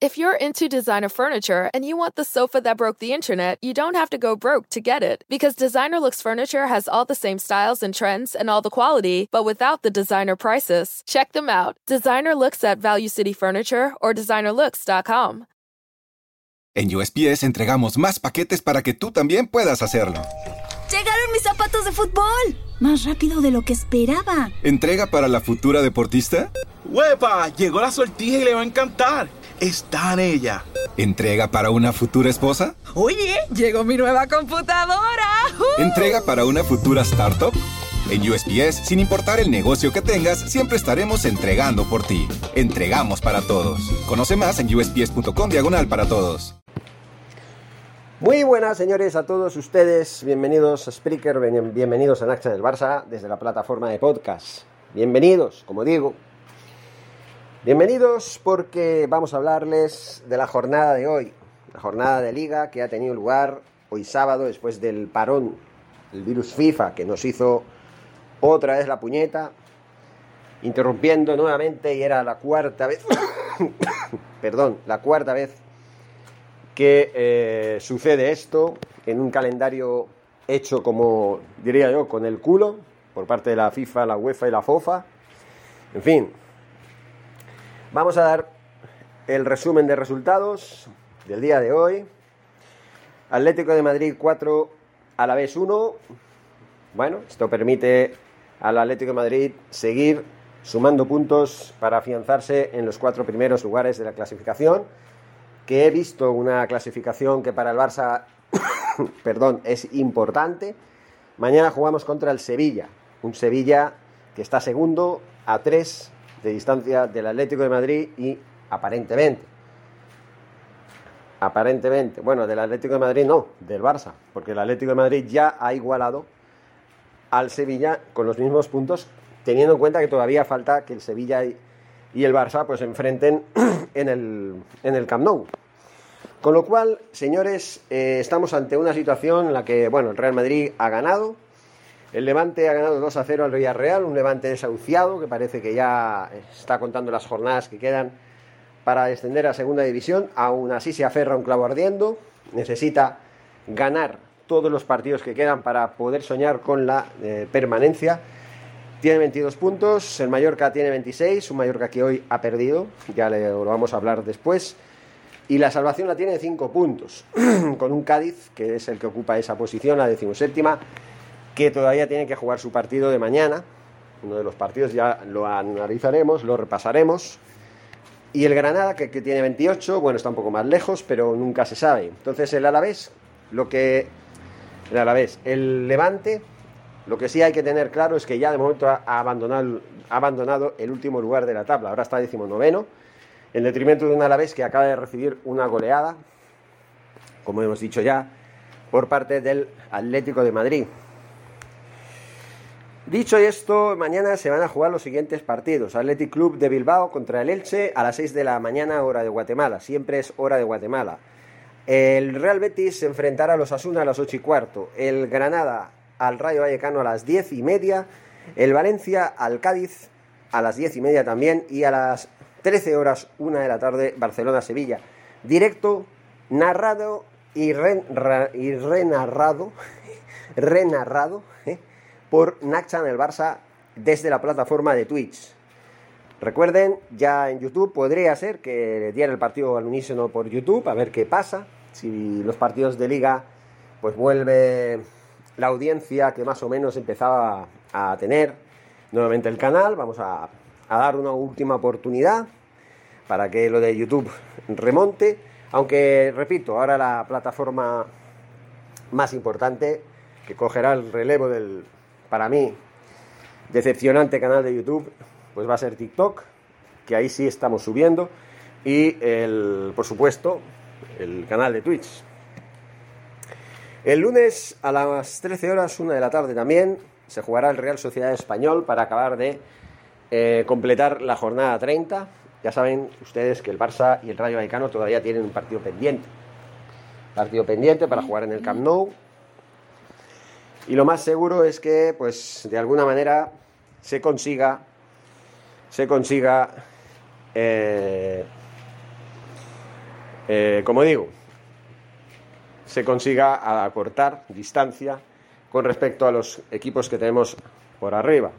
If you're into designer furniture and you want the sofa that broke the internet, you don't have to go broke to get it. Because Designer Looks Furniture has all the same styles and trends and all the quality, but without the designer prices. Check them out. Designer Looks at Value City Furniture or designerlooks.com. En USPS entregamos más paquetes para que tú también puedas hacerlo. ¡Llegaron mis zapatos de fútbol! Más rápido de lo que esperaba. ¿Entrega para la futura deportista? ¡Huepa! Llegó la sortija y le va a encantar. Está en ella. ¿Entrega para una futura esposa? Oye, llegó mi nueva computadora. ¡Uh! ¿Entrega para una futura startup? En USPS, sin importar el negocio que tengas, siempre estaremos entregando por ti. Entregamos para todos. Conoce más en usps.com diagonal para todos. Muy buenas señores a todos ustedes, bienvenidos a Spreaker, bien- bienvenidos a Naxa del Barça desde la plataforma de podcast. Bienvenidos, como digo. Bienvenidos porque vamos a hablarles de la jornada de hoy, la jornada de liga que ha tenido lugar hoy sábado después del parón, el virus FIFA que nos hizo otra vez la puñeta, interrumpiendo nuevamente y era la cuarta vez, perdón, la cuarta vez que eh, sucede esto en un calendario hecho como diría yo con el culo por parte de la FIFA, la UEFA y la FOFA. En fin, vamos a dar el resumen de resultados del día de hoy. Atlético de Madrid 4, a la vez 1. Bueno, esto permite al Atlético de Madrid seguir sumando puntos para afianzarse en los cuatro primeros lugares de la clasificación que he visto una clasificación que para el Barça, perdón, es importante. Mañana jugamos contra el Sevilla, un Sevilla que está segundo a tres de distancia del Atlético de Madrid y aparentemente, aparentemente, bueno, del Atlético de Madrid no, del Barça, porque el Atlético de Madrid ya ha igualado al Sevilla con los mismos puntos, teniendo en cuenta que todavía falta que el Sevilla y, el Barça pues se enfrenten en el, en el Camp Nou. Con lo cual, señores, eh, estamos ante una situación en la que, bueno, el Real Madrid ha ganado, el Levante ha ganado 2 a 0 al Villarreal, un Levante desahuciado que parece que ya está contando las jornadas que quedan para descender a segunda división, aún así se aferra un clavo ardiendo, necesita ganar todos los partidos que quedan para poder soñar con la eh, permanencia. Tiene 22 puntos, el Mallorca tiene 26, un Mallorca que hoy ha perdido, ya le, lo vamos a hablar después. Y la salvación la tiene 5 puntos, con un Cádiz, que es el que ocupa esa posición, la decimoséptima, que todavía tiene que jugar su partido de mañana. Uno de los partidos ya lo analizaremos, lo repasaremos. Y el Granada, que, tiene 28, bueno, está un poco más lejos, pero nunca se sabe. Entonces el Alavés, lo que... El Alavés, el Levante, lo que sí hay que tener claro es que ya de momento ha abandonado, ha abandonado el último lugar de la tabla. Ahora está decimonoveno, en detrimento de un Alavés que acaba de recibir una goleada, como hemos dicho ya, por parte del Atlético de Madrid. Dicho esto, mañana se van a jugar los siguientes partidos. Athletic Club de Bilbao contra el Elche a las 6 de la mañana, hora de Guatemala. Siempre es hora de Guatemala. El Real Betis se enfrentará a los Asuna a las 8 y cuarto. El Granada al Rayo Vallecano a las 10 y media. El Valencia al Cádiz a las 10 y media también. Y a las 13 horas, 1 de la tarde, Barcelona-Sevilla. Directo, narrado y, y renarrado, renarrado ¿eh? Por Naxan el Barça desde la plataforma de Twitch. Recuerden, ya en YouTube podría ser que diera el partido al unísono por YouTube, a ver qué pasa. Si los partidos de liga, pues vuelve la audiencia que más o menos empezaba a tener nuevamente el canal. Vamos a, a dar una última oportunidad para que lo de YouTube remonte. Aunque, repito, ahora la plataforma más importante que cogerá el relevo del, para mí, decepcionante canal de YouTube, pues va a ser TikTok, que ahí sí estamos subiendo, y el, por supuesto, el canal de Twitch. El lunes a las 13 horas, una de la tarde también, se jugará el Real Sociedad Español para acabar de eh, completar la jornada 30. Ya saben ustedes que el Barça y el Rayo Vallecano todavía tienen un partido pendiente. Partido pendiente para jugar en el Camp Nou. Y lo más seguro es que, pues, de alguna manera se consiga, se consiga eh, eh, como digo, se consiga acortar distancia con respecto a los equipos que tenemos por arriba.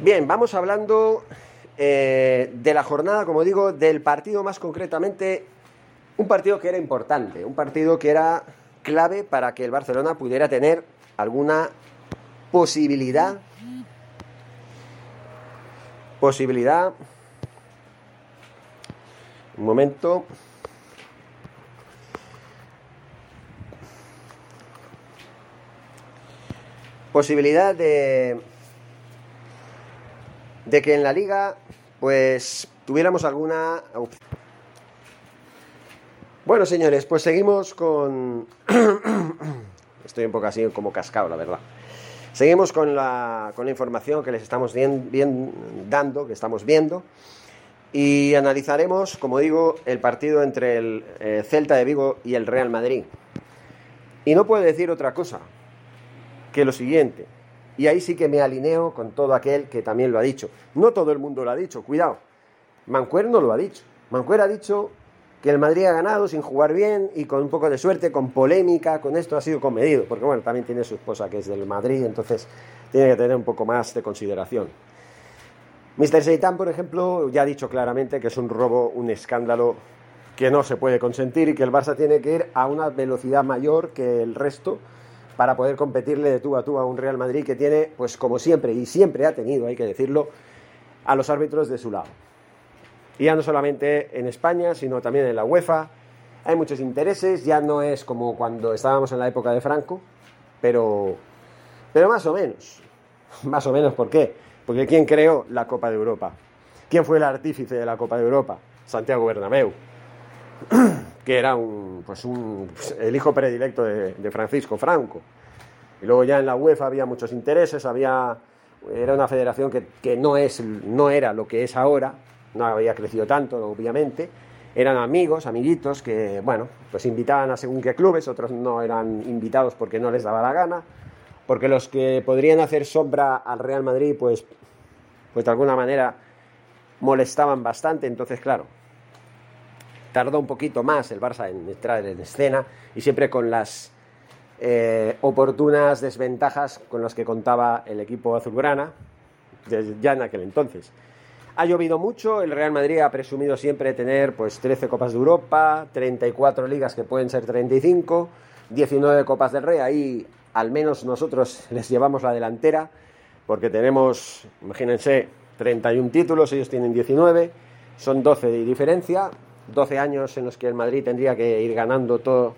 Bien, vamos hablando eh, de la jornada, como digo, del partido más concretamente, un partido que era importante, un partido que era clave para que el Barcelona pudiera tener alguna posibilidad, posibilidad, un momento, posibilidad de de que en la liga pues tuviéramos alguna bueno señores pues seguimos con estoy un poco así como cascado la verdad seguimos con la, con la información que les estamos bien, bien dando que estamos viendo y analizaremos como digo el partido entre el eh, Celta de Vigo y el Real Madrid y no puedo decir otra cosa que lo siguiente y ahí sí que me alineo con todo aquel que también lo ha dicho. No todo el mundo lo ha dicho, cuidado. Mancuer no lo ha dicho. Mancuer ha dicho que el Madrid ha ganado sin jugar bien y con un poco de suerte, con polémica, con esto ha sido comedido, porque bueno, también tiene su esposa que es del Madrid, entonces tiene que tener un poco más de consideración. Mr. Seitan, por ejemplo, ya ha dicho claramente que es un robo, un escándalo que no se puede consentir y que el Barça tiene que ir a una velocidad mayor que el resto para poder competirle de tú a tú a un Real Madrid que tiene, pues como siempre, y siempre ha tenido, hay que decirlo, a los árbitros de su lado. Y ya no solamente en España, sino también en la UEFA. Hay muchos intereses, ya no es como cuando estábamos en la época de Franco, pero, pero más o menos. Más o menos, ¿por qué? Porque ¿quién creó la Copa de Europa? ¿Quién fue el artífice de la Copa de Europa? Santiago Bernabéu que era un, pues un, el hijo predilecto de, Francisco Franco. Y luego ya en la UEFA había muchos intereses, había, era una federación que, que, no, es, no era lo que es ahora, no había crecido tanto, obviamente. Eran amigos, amiguitos, que, bueno, pues invitaban a según qué clubes, otros no eran invitados porque no les daba la gana, porque los que podrían hacer sombra al Real Madrid, pues, pues de alguna manera molestaban bastante, entonces, claro, tardó un poquito más el Barça en entrar en escena y siempre con las eh, oportunas desventajas con las que contaba el equipo azulgrana ya en aquel entonces. Ha llovido mucho, el Real Madrid ha presumido siempre tener pues 13 Copas de Europa, 34 ligas que pueden ser 35, 19 Copas del Rey, ahí al menos nosotros les llevamos la delantera porque tenemos, imagínense, 31 títulos, ellos tienen 19, son 12 de diferencia, 12 años en los que el Madrid tendría que ir ganando todo.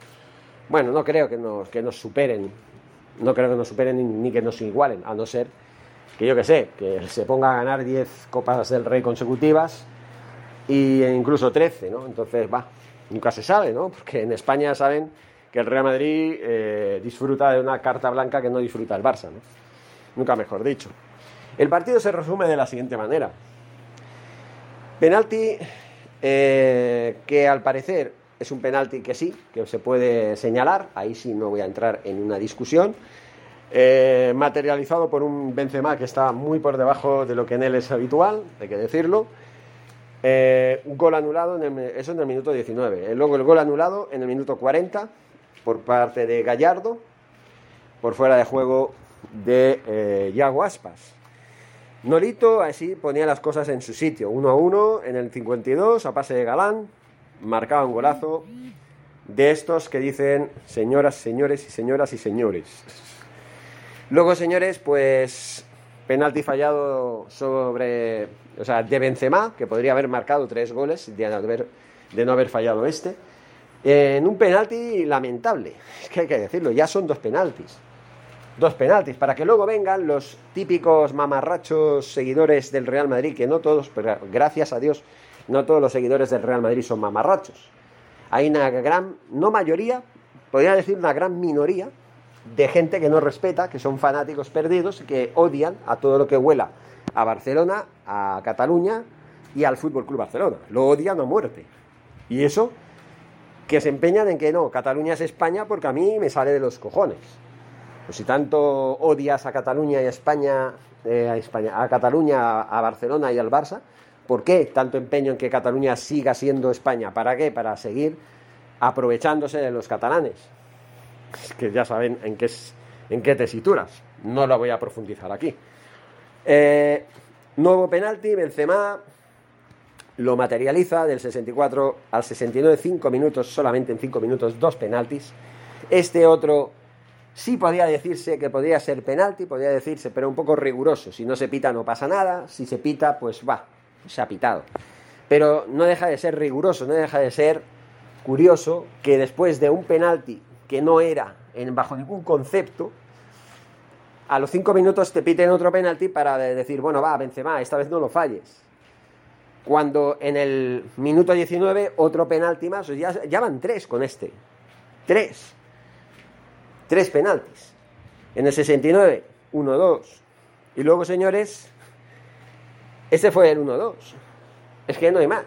Bueno, no creo que nos, que nos superen, no creo que nos superen ni, que nos igualen, a no ser que yo que sé, que se ponga a ganar 10 Copas del Rey consecutivas y incluso 13, ¿no? Entonces, va, nunca se sabe, ¿no? Porque en España saben que el Real Madrid eh, disfruta de una carta blanca que no disfruta el Barça, ¿no? Nunca mejor dicho. El partido se resume de la siguiente manera. Penalti eh, que al parecer es un penalti que sí, que se puede señalar, ahí sí no voy a entrar en una discusión, eh, materializado por un Benzema que está muy por debajo de lo que en él es habitual, hay que decirlo. Eh, un gol anulado, en eso en el minuto 19. Luego el gol anulado en el minuto 40 por parte de Gallardo, por fuera de juego de eh, Yago Aspas. Norito así ponía las cosas en su sitio, uno a uno en el 52 a pase de Galán, marcaba un golazo de estos que dicen señoras, señores y señoras y señores. Luego, señores, pues penalti fallado sobre, o sea, de Benzema, que podría haber marcado tres goles de, de no haber fallado este, en un penalti lamentable, es que hay que decirlo, ya son dos penaltis dos penaltis, para que luego vengan los típicos mamarrachos seguidores del Real Madrid, que no todos, pero gracias a Dios, no todos los seguidores del Real Madrid son mamarrachos. Hay una gran, no mayoría, podría decir una gran minoría de gente que no respeta, que son fanáticos perdidos, que odian a todo lo que huela a Barcelona, a Cataluña y al Fútbol Club Barcelona. Lo odian a muerte. Y eso que se empeñan en que no, Cataluña es España porque a mí me sale de los cojones. Pues si tanto odias a Cataluña y a España, eh, a España, a Cataluña, a Barcelona y al Barça, ¿Por qué tanto empeño en que Cataluña siga siendo España? ¿Para qué? Para seguir aprovechándose de los catalanes. Que ya saben en qué, en qué tesituras. No lo voy a profundizar aquí. Eh, nuevo penalti, Benzema lo materializa del 64 al 69, 5 minutos, solamente en 5 minutos, dos penaltis. Este otro sí podría decirse que podría ser penalti, podría decirse, pero un poco riguroso. Si no se pita no pasa nada, si se pita pues va, se ha pitado. Pero no deja de ser riguroso, no deja de ser curioso que después de un penalti que no era en, bajo ningún concepto, a los 5 minutos te piten otro penalti para decir, bueno, va, Benzema, esta vez no lo falles cuando en el minuto 19 otro penalti más, ya, ya van tres con este, tres, tres penaltis. En el 69, 1-2. Y luego, señores, ese fue el 1-2. Es que no hay más.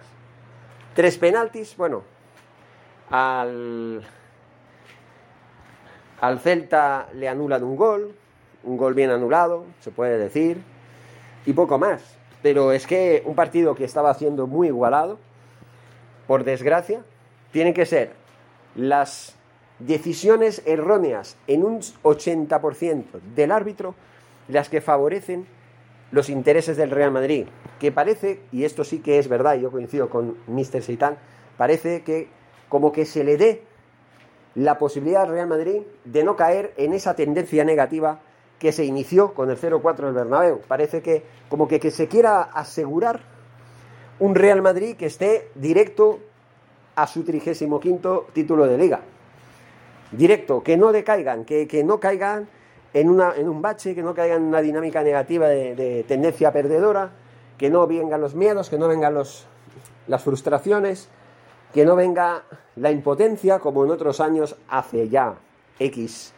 Tres penaltis, bueno, al, al Celta le anulan un gol, un gol bien anulado, se puede decir, y poco más. Pero es que un partido que estaba haciendo muy igualado, por desgracia, tiene que ser las decisiones erróneas en un 80% del árbitro las que favorecen los intereses del Real Madrid. Que parece, y esto sí que es verdad, y yo coincido con Mr. Seitan, parece que como que se le dé la posibilidad al Real Madrid de no caer en esa tendencia negativa que se inició con el 0-4 del Bernabéu. Parece que como que, que, se quiera asegurar un Real Madrid que esté directo a su 35 título de liga. Directo, que no decaigan, que, que no caigan en, una, en, un bache, que no caigan en una dinámica negativa de, de, tendencia perdedora, que no vengan los miedos, que no vengan los, las frustraciones, que no venga la impotencia como en otros años hace ya X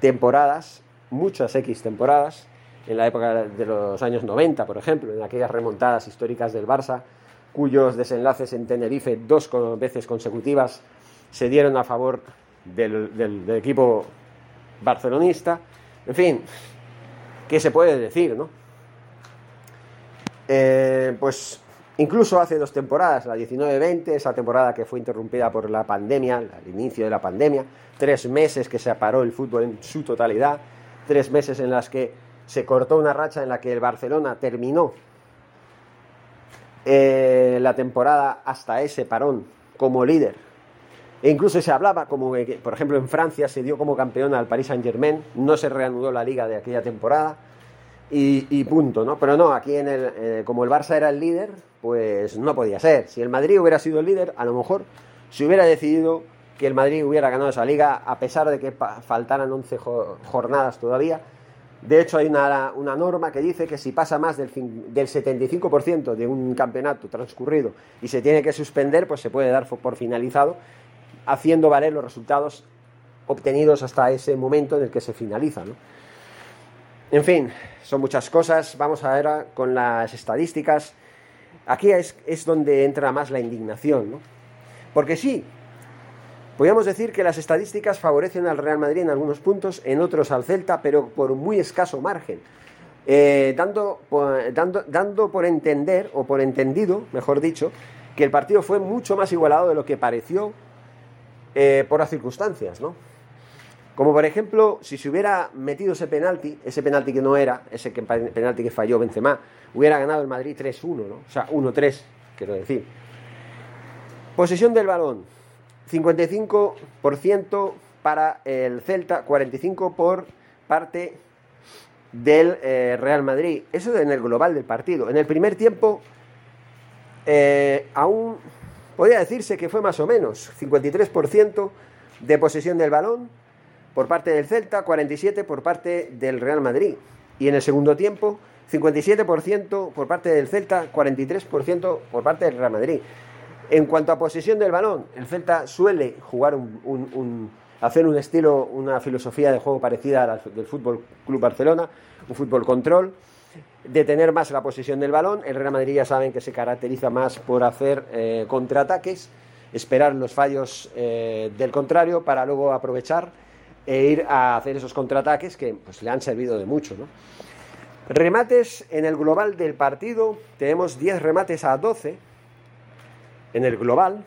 temporadas muchas X temporadas, en la época de los años 90, por ejemplo, en aquellas remontadas históricas del Barça, cuyos desenlaces en Tenerife dos veces consecutivas se dieron a favor del, equipo barcelonista. En fin, ¿qué se puede decir, no? Eh, pues incluso hace dos temporadas, la 19-20, esa temporada que fue interrumpida por la pandemia, el inicio de la pandemia, tres meses que se paró el fútbol en su totalidad, tres meses en las que se cortó una racha en la que el Barcelona terminó eh, la temporada hasta ese parón como líder. E incluso se hablaba como que, por ejemplo, en Francia se dio como campeón al Paris Saint Germain, no se reanudó la liga de aquella temporada y, punto, ¿no? Pero no, aquí en el, eh, como el Barça era el líder, pues no podía ser. Si el Madrid hubiera sido el líder, a lo mejor se hubiera decidido que el Madrid hubiera ganado esa liga, a pesar de que faltaran 11 jornadas todavía. De hecho, hay una, una, norma que dice que si pasa más del, del 75% de un campeonato transcurrido y se tiene que suspender, pues se puede dar por finalizado, haciendo valer los resultados obtenidos hasta ese momento en el que se finaliza. ¿no? En fin, son muchas cosas. Vamos a ver con las estadísticas. Aquí es, es donde entra más la indignación, ¿no? Porque sí, Podríamos decir que las estadísticas favorecen al Real Madrid en algunos puntos, en otros al Celta, pero por muy escaso margen. Eh, dando, dando, dando por entender, o por entendido, mejor dicho, que el partido fue mucho más igualado de lo que pareció eh, por las circunstancias, ¿no? Como por ejemplo, si se hubiera metido ese penalti, ese penalti que no era, ese penalti que falló Benzema, hubiera ganado el Madrid 3-1, ¿no? O sea, 1-3, quiero decir. Posesión del balón. 55% para el Celta, 45% por parte del eh, Real Madrid. Eso en el global del partido. En el primer tiempo, eh, aún podría decirse que fue más o menos 53% de posesión del balón por parte del Celta, 47% por parte del Real Madrid. Y en el segundo tiempo, 57% por parte del Celta, 43% por parte del Real Madrid. En cuanto a posesión del balón, el Celta suele jugar un, hacer un estilo, una filosofía de juego parecida a la del Fútbol Club Barcelona, un fútbol control, de tener más la posesión del balón. El Real Madrid ya saben que se caracteriza más por hacer eh, contraataques, esperar los fallos eh, del contrario para luego aprovechar e ir a hacer esos contraataques que pues, le han servido de mucho. ¿no? Remates en el global del partido, tenemos 10 remates a 12 en el global,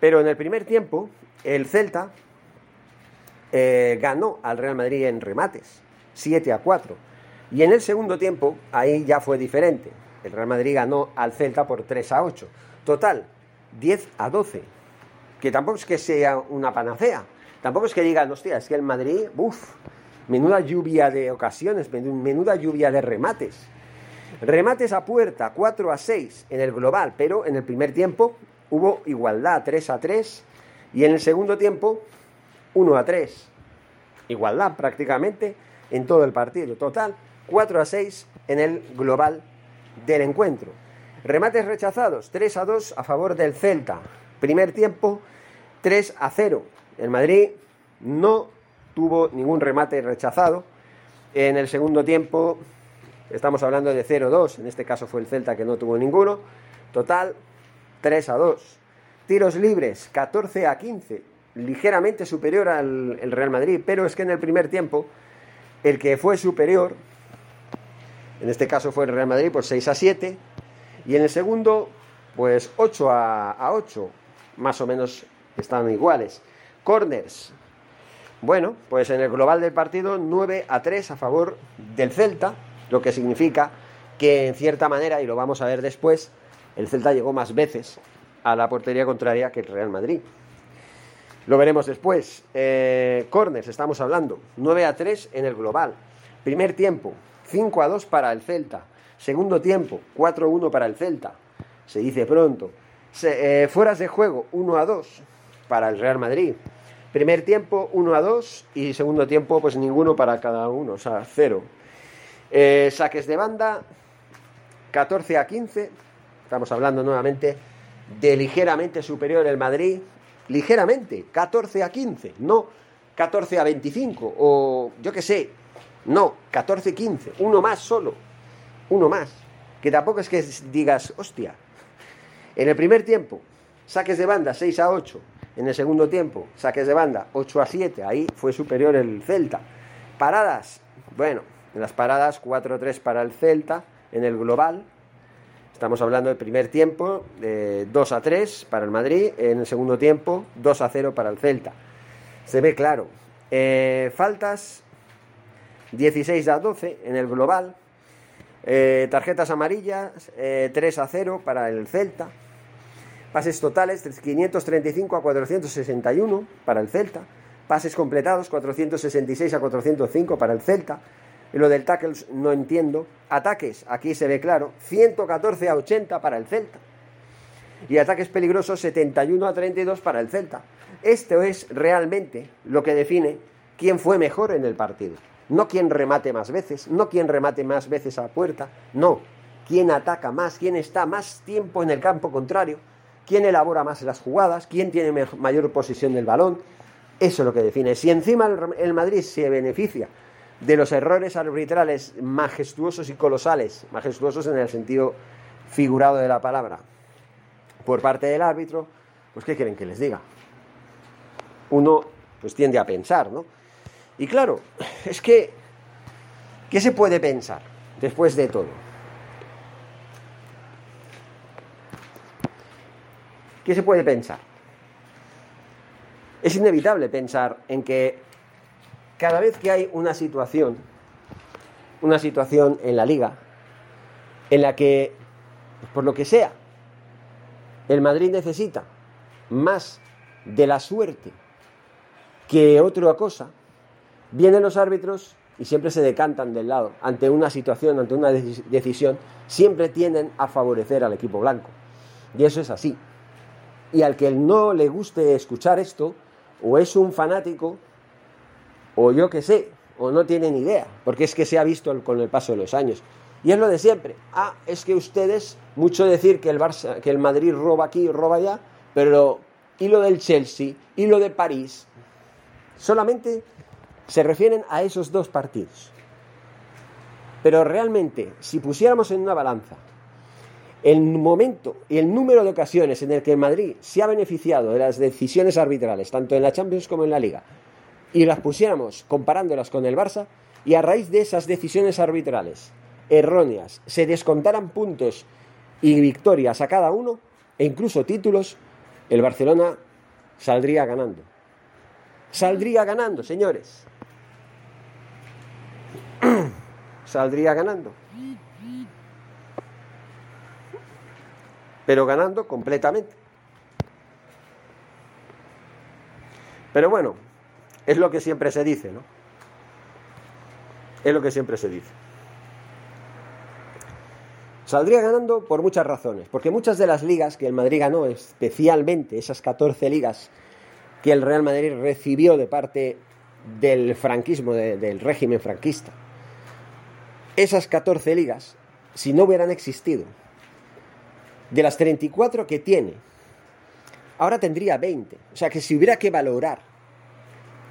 pero en el primer tiempo el Celta eh, ganó al Real Madrid en remates, 7 a 4. Y en el segundo tiempo, ahí ya fue diferente. El Real Madrid ganó al Celta por 3 a 8. Total, 10 a 12. Que tampoco es que sea una panacea. Tampoco es que digan, hostia, es que el Madrid, uff, menuda lluvia de ocasiones, menuda lluvia de remates. Remates a puerta, 4 a 6 en el global, pero en el primer tiempo hubo igualdad, 3 a 3, y en el segundo tiempo, 1 a 3. Igualdad prácticamente en todo el partido. Total, 4 a 6 en el global del encuentro. Remates rechazados, 3 a 2 a favor del Celta. Primer tiempo, 3 a 0. El Madrid no tuvo ningún remate rechazado. En el segundo tiempo, estamos hablando de 0-2, en este caso fue el Celta que no tuvo ninguno. Total, 3 a 2. Tiros libres, 14 a 15, ligeramente superior al Real Madrid, pero es que en el primer tiempo, el que fue superior, en este caso fue el Real Madrid, pues 6 a 7, y en el segundo, pues 8 a, a 8, más o menos están iguales. Corners, bueno, pues en el global del partido 9 a 3 a favor del Celta, lo que significa que en cierta manera, y lo vamos a ver después, el Celta llegó más veces a la portería contraria que el Real Madrid. Lo veremos después. Eh, corners, estamos hablando. 9 a 3 en el global. Primer tiempo, 5 a 2 para el Celta. Segundo tiempo, 4 a 1 para el Celta. Se dice pronto. Eh, fueras de juego, 1 a 2 para el Real Madrid. Primer tiempo 1 a 2 y segundo tiempo pues ninguno para cada uno, o sea, cero. Eh, saques de banda 14 a 15, estamos hablando nuevamente de ligeramente superior el Madrid, ligeramente, 14 a 15, no 14 a 25 o yo qué sé, no, 14 a 15, uno más solo, uno más, que tampoco es que digas, hostia, en el primer tiempo, saques de banda 6 a 8, en el segundo tiempo, saques de banda 8 a 7, ahí fue superior el Celta. Paradas, bueno, en las paradas 4 a 3 para el Celta, en el global, estamos hablando del primer tiempo, de 2 a 3 para el Madrid, en el segundo tiempo 2 a 0 para el Celta. Se ve claro. Eh, faltas 16 a 12 en el global. Eh, tarjetas amarillas 3 eh, a 0 para el Celta. Pases totales 535 a 461 para el Celta. Pases completados 466 a 405 para el Celta. Lo del tackles no entiendo. Ataques, aquí se ve claro, 114 a 80 para el Celta. Y ataques peligrosos 71 a 32 para el Celta. Esto es realmente lo que define quién fue mejor en el partido. No quién remate más veces, no quién remate más veces a puerta, no. Quién ataca más, quién está más tiempo en el campo contrario quién elabora más las jugadas, quién tiene mayor posesión del balón. Eso es lo que define. Si encima el Madrid se beneficia de los errores arbitrales majestuosos y colosales, majestuosos en el sentido figurado de la palabra, por parte del árbitro, pues ¿qué quieren que les diga? Uno pues tiende a pensar, ¿no? Y claro, es que, ¿qué se puede pensar después de todo? ¿Qué se puede pensar? Es inevitable pensar en que cada vez que hay una situación, una situación en la liga, en la que, por lo que sea, el Madrid necesita más de la suerte que otra cosa, vienen los árbitros y siempre se decantan del lado. Ante una situación, ante una decisión, siempre tienden a favorecer al equipo blanco. Y eso es así. Y al que no le guste escuchar esto, o es un fanático, o yo qué sé, o no tiene ni idea, porque es que se ha visto con el paso de los años. Y es lo de siempre. Ah, es que ustedes, mucho decir que el, Barça, que el Madrid roba aquí, roba allá, pero y lo del Chelsea, y lo de París, solamente se refieren a esos dos partidos. Pero realmente, si pusiéramos en una balanza el momento y el número de ocasiones en el que el Madrid se ha beneficiado de las decisiones arbitrales, tanto en la Champions como en la Liga, y las pusiéramos comparándolas con el Barça, y a raíz de esas decisiones arbitrales, erróneas se descontaran puntos y victorias a cada uno, e incluso títulos, el Barcelona saldría ganando. Saldría ganando, señores. saldría ganando. Pero ganando completamente. Pero bueno, es lo que siempre se dice, ¿no? Es lo que siempre se dice. Saldría ganando por muchas razones, porque muchas de las ligas que el Madrid ganó, especialmente esas 14 ligas que el Real Madrid recibió de parte del franquismo, del régimen franquista, esas 14 ligas, si no hubieran existido, de las 34 que tiene, ahora tendría 20. O sea que si hubiera que valorar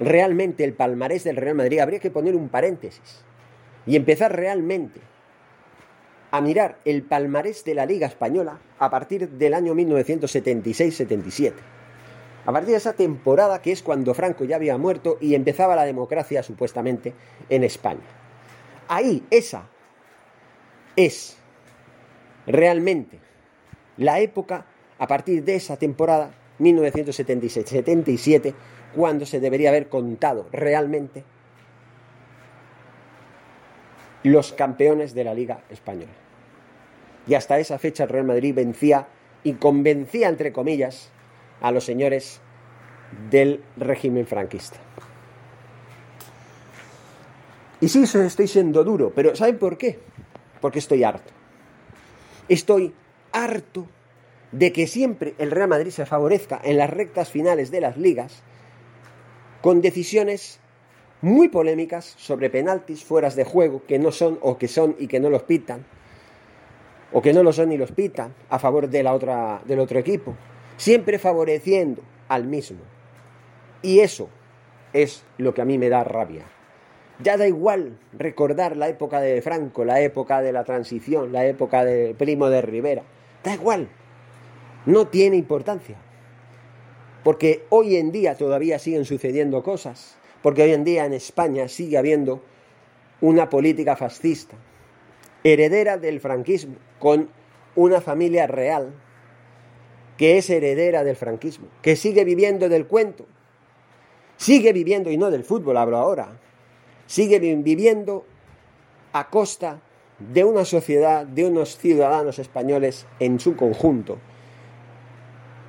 realmente el palmarés del Real Madrid, habría que poner un paréntesis y empezar realmente a mirar el palmarés de la Liga Española a partir del año 1976-77. A partir de esa temporada que es cuando Franco ya había muerto y empezaba la democracia supuestamente en España. Ahí, esa es realmente la época a partir de esa temporada 1976-77 cuando se debería haber contado realmente los campeones de la Liga Española. Y hasta esa fecha el Real Madrid vencía y convencía, entre comillas, a los señores del régimen franquista. Y sí, estoy siendo duro, pero ¿saben por qué? Porque estoy harto. Estoy harto de que siempre el Real Madrid se favorezca en las rectas finales de las ligas con decisiones muy polémicas sobre penaltis fueras de juego que no son o que son y que no los pitan o que no lo son y los pitan a favor de la otra, del otro equipo, siempre favoreciendo al mismo. Y eso es lo que a mí me da rabia. Ya da igual recordar la época de Franco, la época de la transición, la época del primo de Rivera. Da igual. No tiene importancia. Porque hoy en día todavía siguen sucediendo cosas. Porque hoy en día en España sigue habiendo una política fascista, heredera del franquismo, con una familia real que es heredera del franquismo, que sigue viviendo del cuento, sigue viviendo, y no del fútbol hablo ahora, sigue viviendo a costa de una sociedad, de unos ciudadanos españoles en su conjunto,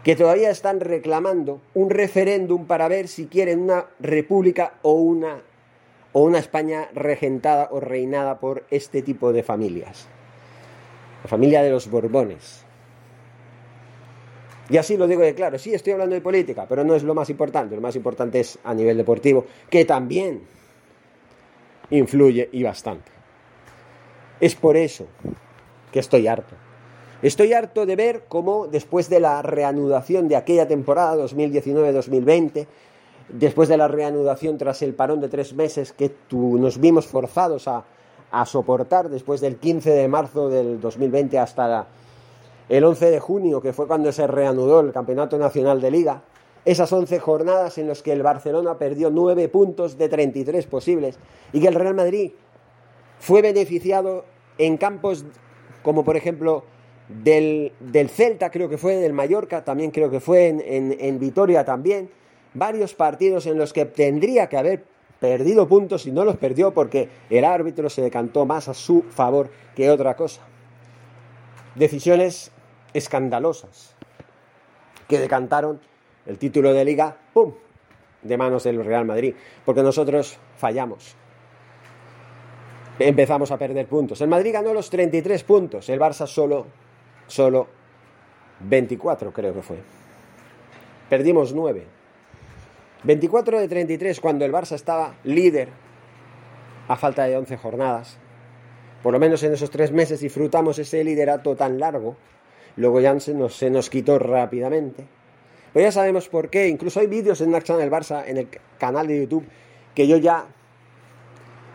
que todavía están reclamando un referéndum para ver si quieren una república o una, o una España regentada o reinada por este tipo de familias. La familia de los Borbones. Y así lo digo de claro, sí estoy hablando de política, pero no es lo más importante, lo más importante es a nivel deportivo, que también influye y bastante. Es por eso que estoy harto. Estoy harto de ver cómo después de la reanudación de aquella temporada 2019-2020, después de la reanudación tras el parón de tres meses que nos vimos forzados a, a soportar después del 15 de marzo del 2020 hasta el 11 de junio, que fue cuando se reanudó el Campeonato Nacional de Liga, esas 11 jornadas en las que el Barcelona perdió 9 puntos de 33 posibles y que el Real Madrid fue beneficiado en campos como por ejemplo del, Celta, creo que fue, del Mallorca, también creo que fue en, en, Vitoria también, varios partidos en los que tendría que haber perdido puntos y no los perdió porque el árbitro se decantó más a su favor que otra cosa. Decisiones escandalosas que decantaron el título de liga, ¡pum!, de manos del Real Madrid, porque nosotros fallamos empezamos a perder puntos. El Madrid ganó los 33 puntos, el Barça solo, solo 24 creo que fue. Perdimos 9. 24 de 33 cuando el Barça estaba líder a falta de 11 jornadas. Por lo menos en esos tres meses disfrutamos ese liderato tan largo. Luego ya se nos, se nos quitó rápidamente. Pero ya sabemos por qué. Incluso hay vídeos en Naxan del Barça en el canal de YouTube que yo ya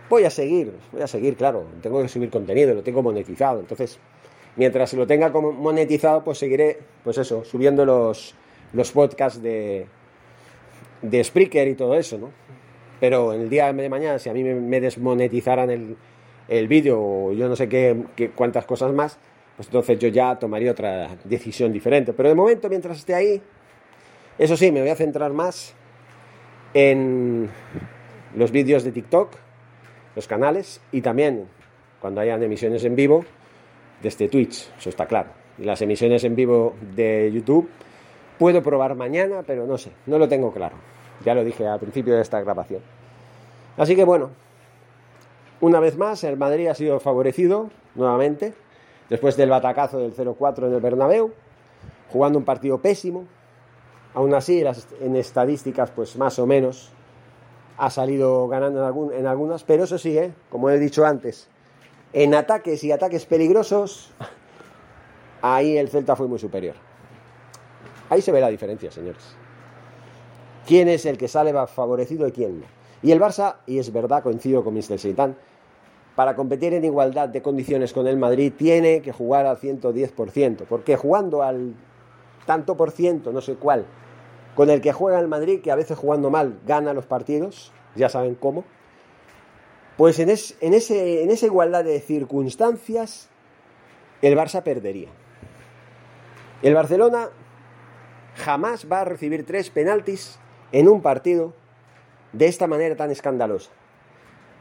Voy a seguir, voy a seguir, claro, tengo que subir contenido, lo tengo monetizado, entonces mientras lo tenga como monetizado, pues seguiré, pues eso, subiendo los, los podcasts de, de Spreaker y todo eso, ¿no? Pero el día de mañana, si a mí me, desmonetizaran el, el vídeo o yo no sé qué, qué, cuántas cosas más, pues entonces yo ya tomaría otra decisión diferente. Pero de momento, mientras esté ahí, eso sí, me voy a centrar más en los vídeos de TikTok, los canales y también cuando hayan emisiones en vivo desde Twitch, eso está claro. Y las emisiones en vivo de YouTube puedo probar mañana, pero no sé, no lo tengo claro. Ya lo dije al principio de esta grabación. Así que bueno, una vez más el Madrid ha sido favorecido nuevamente después del batacazo del 0-4 en el Bernabéu, jugando un partido pésimo. Aún así, en estadísticas, pues más o menos ha salido ganando en, algunas, pero eso sí, como he dicho antes, en ataques y ataques peligrosos, ahí el Celta fue muy superior. Ahí se ve la diferencia, señores. ¿Quién es el que sale favorecido y quién no? Y el Barça, y es verdad, coincido con Mr. Seitan, para competir en igualdad de condiciones con el Madrid tiene que jugar al 110%, porque jugando al tanto por ciento, no sé cuál, con el que juega el Madrid, que a veces jugando mal gana los partidos, ya saben cómo, pues en, en, ese, en esa igualdad de circunstancias el Barça perdería. El Barcelona jamás va a recibir tres penaltis en un partido de esta manera tan escandalosa.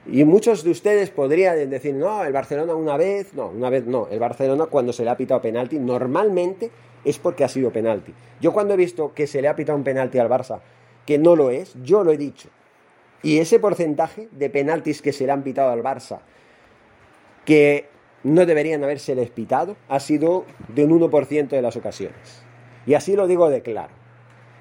Y muchos de ustedes podrían decir, no, el Barcelona una vez, no, una vez no, el Barcelona cuando se le ha pitado penalti normalmente es porque ha sido penalti. Yo cuando he visto que se le ha pitado un penalti al Barça, que no lo es, yo lo he dicho. Y ese porcentaje de penaltis que se le han pitado al Barça, que no deberían haberse les pitado, ha sido de un 1% de las ocasiones. Y así lo digo de claro.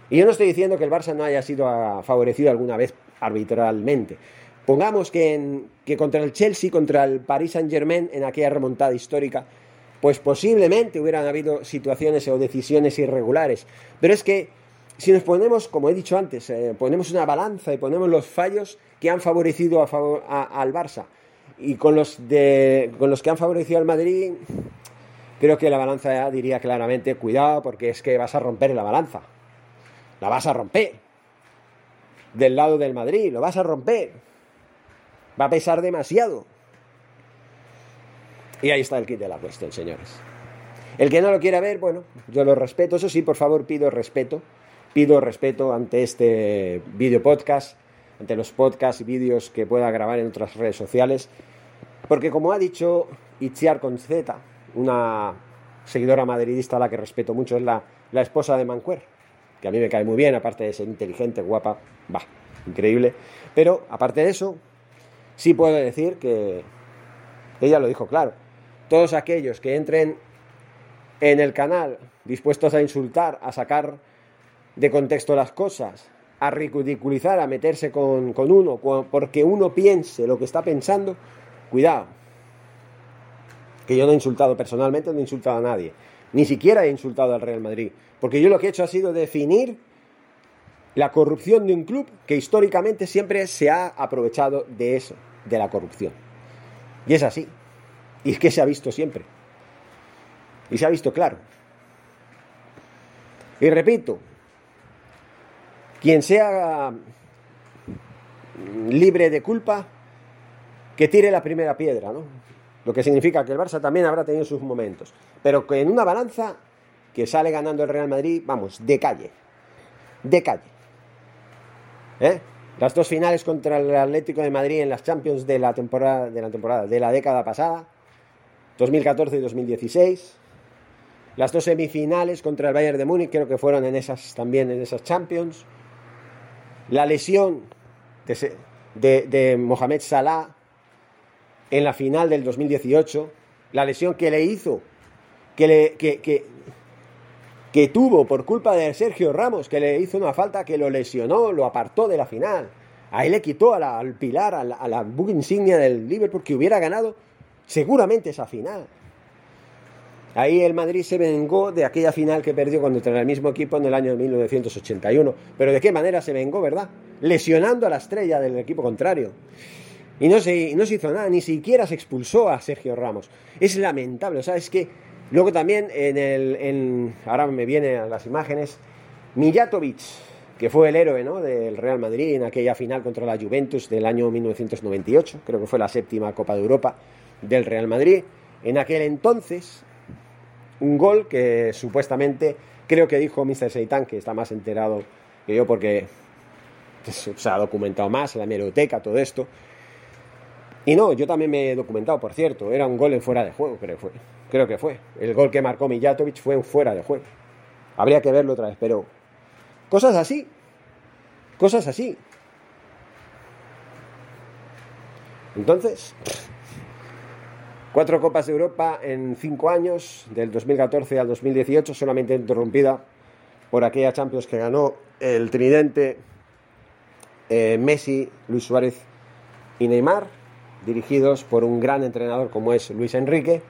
Y yo no estoy diciendo que el Barça no haya sido favorecido alguna vez arbitralmente. Pongamos que, contra el Chelsea, contra el Paris Saint Germain, en aquella remontada histórica, pues posiblemente hubieran habido situaciones o decisiones irregulares. Pero es que si nos ponemos, como he dicho antes, eh, ponemos una balanza y ponemos los fallos que han favorecido al Barça y con los, de, con los que han favorecido al Madrid, creo que la balanza diría claramente, cuidado porque es que vas a romper la balanza. La vas a romper. Del lado del Madrid, lo vas a romper. Va a pesar demasiado. Y ahí está el kit de la cuestión, señores. El que no lo quiera ver, bueno, yo lo respeto. Eso sí, por favor, pido respeto. Pido respeto ante este video podcast, ante los podcasts y vídeos que pueda grabar en otras redes sociales. Porque como ha dicho Itziar con Z, una seguidora madridista a la que respeto mucho, es la, la esposa de Mancuer, que a mí me cae muy bien, aparte de ser inteligente, guapa, va, increíble. Pero aparte de eso, sí puedo decir que ella lo dijo claro todos aquellos que entren en el canal dispuestos a insultar, a sacar de contexto las cosas, a ridiculizar, a meterse con, uno, porque uno piense lo que está pensando, cuidado. Que yo no he insultado personalmente, no he insultado a nadie. Ni siquiera he insultado al Real Madrid. Porque yo lo que he hecho ha sido definir la corrupción de un club que históricamente siempre se ha aprovechado de eso, de la corrupción. Y es así. Y es que se ha visto siempre. Y se ha visto claro. Y repito, quien sea libre de culpa, que tire la primera piedra, ¿no? Lo que significa que el Barça también habrá tenido sus momentos. Pero que en una balanza que sale ganando el Real Madrid, vamos, de calle. De calle. ¿Eh? Las dos finales contra el Atlético de Madrid en las Champions de la temporada, de la temporada, de la década pasada, 2014 y 2016. Las dos semifinales contra el Bayern de Múnich creo que fueron en esas también en esas Champions. La lesión de, Mohamed Salah en la final del 2018, la lesión que le hizo, que, le, que, tuvo por culpa de Sergio Ramos, que le hizo una falta que lo lesionó, lo apartó de la final. Ahí le quitó al pilar, a la, la insignia del Liverpool que hubiera ganado seguramente esa final. Ahí el Madrid se vengó de aquella final que perdió contra el mismo equipo en el año 1981. Pero ¿de qué manera se vengó, verdad? Lesionando a la estrella del equipo contrario. Y no se, no se hizo nada, ni siquiera se expulsó a Sergio Ramos. Es lamentable, o sea, es que luego también en el... Ahora me vienen las imágenes, Mijatovic, que fue el héroe ¿no? del Real Madrid en aquella final contra la Juventus del año 1998, creo que fue la séptima Copa de Europa del Real Madrid. En aquel entonces, un gol que supuestamente, creo que dijo Mr. Seitan, que está más enterado que yo porque se ha documentado más en la biblioteca, todo esto. Y no, yo también me he documentado, por cierto, era un gol en fuera de juego, creo que fue. Creo que fue. El gol que marcó Mijatovic fue fuera de juego. Habría que verlo otra vez, pero cosas así. Cosas así. Entonces, cuatro Copas de Europa en cinco años, del 2014 al 2018, solamente interrumpida por aquella Champions que ganó el tridente eh, Messi, Luis Suárez y Neymar, dirigidos por un gran entrenador como es Luis Enrique.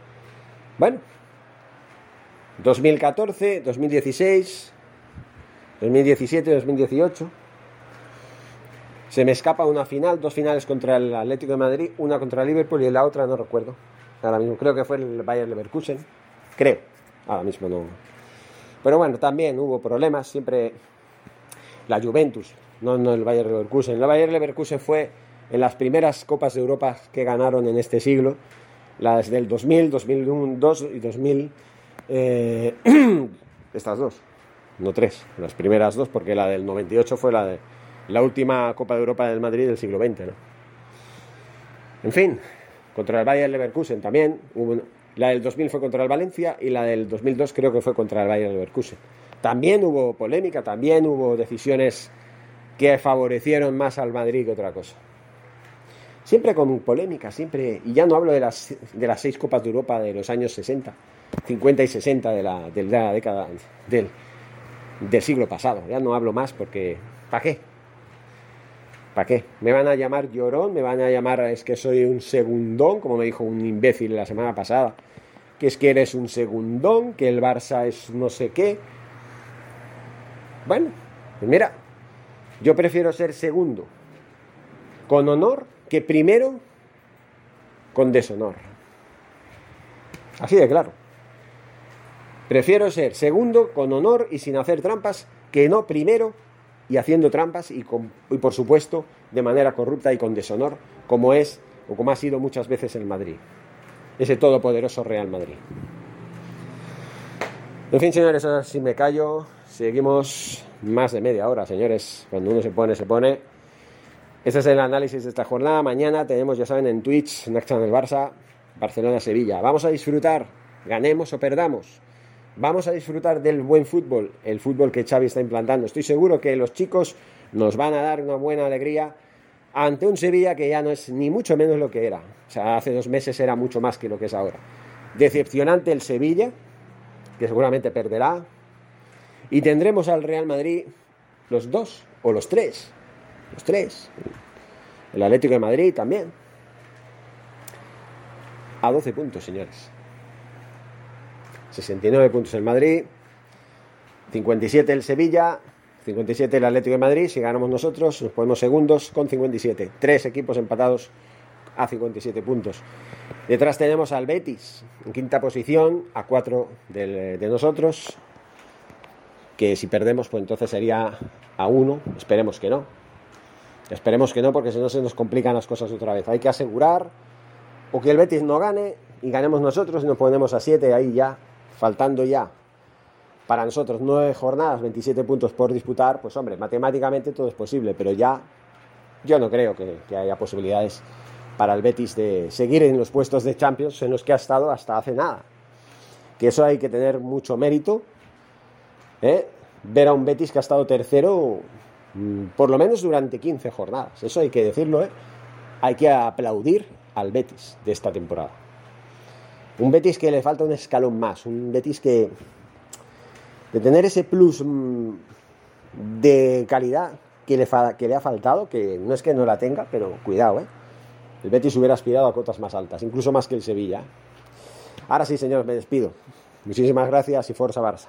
Bueno, 2014, 2016, 2017, 2018. Se me escapa una final, dos finales contra el Atlético de Madrid, una contra el Liverpool y la otra no recuerdo. Ahora mismo creo que fue el Bayern Leverkusen. Creo. Ahora mismo no. Pero bueno, también hubo problemas. Siempre la Juventus, no, no el Bayern Leverkusen. El Bayern Leverkusen fue en las primeras Copas de Europa que ganaron en este siglo. Las del 2000, 2001, y 2000. Eh, estas dos, no tres. Las primeras dos, porque la del 98 fue la de la última Copa de Europa del Madrid del siglo XX. ¿no? En fin, contra el Bayern Leverkusen también. la del 2000 fue contra el Valencia y la del 2002 creo que fue contra el Bayern Leverkusen. También hubo polémica, también hubo decisiones que favorecieron más al Madrid que otra cosa. Siempre con polémica, siempre. Y ya no hablo de las, de las seis Copas de Europa de los años 60, 50 y 60 de la, de la década del, del siglo pasado. Ya no hablo más porque. ¿Para qué? ¿Para qué? Me van a llamar llorón, me van a llamar es que soy un segundón, como me dijo un imbécil la semana pasada, que es que eres un segundón, que el Barça es no sé qué. Bueno, pues mira, yo prefiero ser segundo con honor que primero con deshonor. Así de claro. Prefiero ser segundo con honor y sin hacer trampas que no primero y haciendo trampas y, por supuesto de manera corrupta y con deshonor, como es o como ha sido muchas veces el Madrid, ese todopoderoso Real Madrid. En fin, señores, ahora sí me callo. Seguimos más de media hora, señores. Cuando uno se pone, se pone. Este es el análisis de esta jornada. Mañana tenemos, ya saben, en Twitch, Next del Barça, Barcelona-Sevilla. Vamos a disfrutar, ganemos o perdamos vamos a disfrutar del buen fútbol, el fútbol que Xavi está implantando. Estoy seguro que los chicos nos van a dar una buena alegría ante un Sevilla que ya no es ni mucho menos lo que era. O sea, hace dos meses era mucho más que lo que es ahora. Decepcionante el Sevilla, que seguramente perderá. Y tendremos al Real Madrid los dos o los tres. Los tres. El Atlético de Madrid también. A 12 puntos, señores. 69 puntos el Madrid, 57 el Sevilla, 57 el Atlético de Madrid. Si ganamos nosotros, nos ponemos segundos con 57. Tres equipos empatados a 57 puntos. Detrás tenemos al Betis en quinta posición, a 4 de, de nosotros. Que si perdemos, pues entonces sería a 1. Esperemos que no. Esperemos que no, porque si no se nos complican las cosas otra vez. Hay que asegurar o que el Betis no gane y ganemos nosotros y nos ponemos a 7 ahí ya faltando ya para nosotros nueve jornadas, 27 puntos por disputar, pues hombre, matemáticamente todo es posible, pero ya yo no creo que, haya posibilidades para el Betis de seguir en los puestos de Champions en los que ha estado hasta hace nada. Que eso hay que tener mucho mérito. ¿eh? Ver a un Betis que ha estado tercero por lo menos durante 15 jornadas. Eso hay que decirlo. ¿eh? Hay que aplaudir al Betis de esta temporada. Un Betis que le falta un escalón más, un Betis que de tener ese plus mm, de calidad que le, que le ha faltado, que no es que no la tenga, pero cuidado, ¿eh? El Betis hubiera aspirado a cotas más altas, incluso más que el Sevilla. Ahora sí, señores, me despido. Muchísimas gracias y Forza Barça.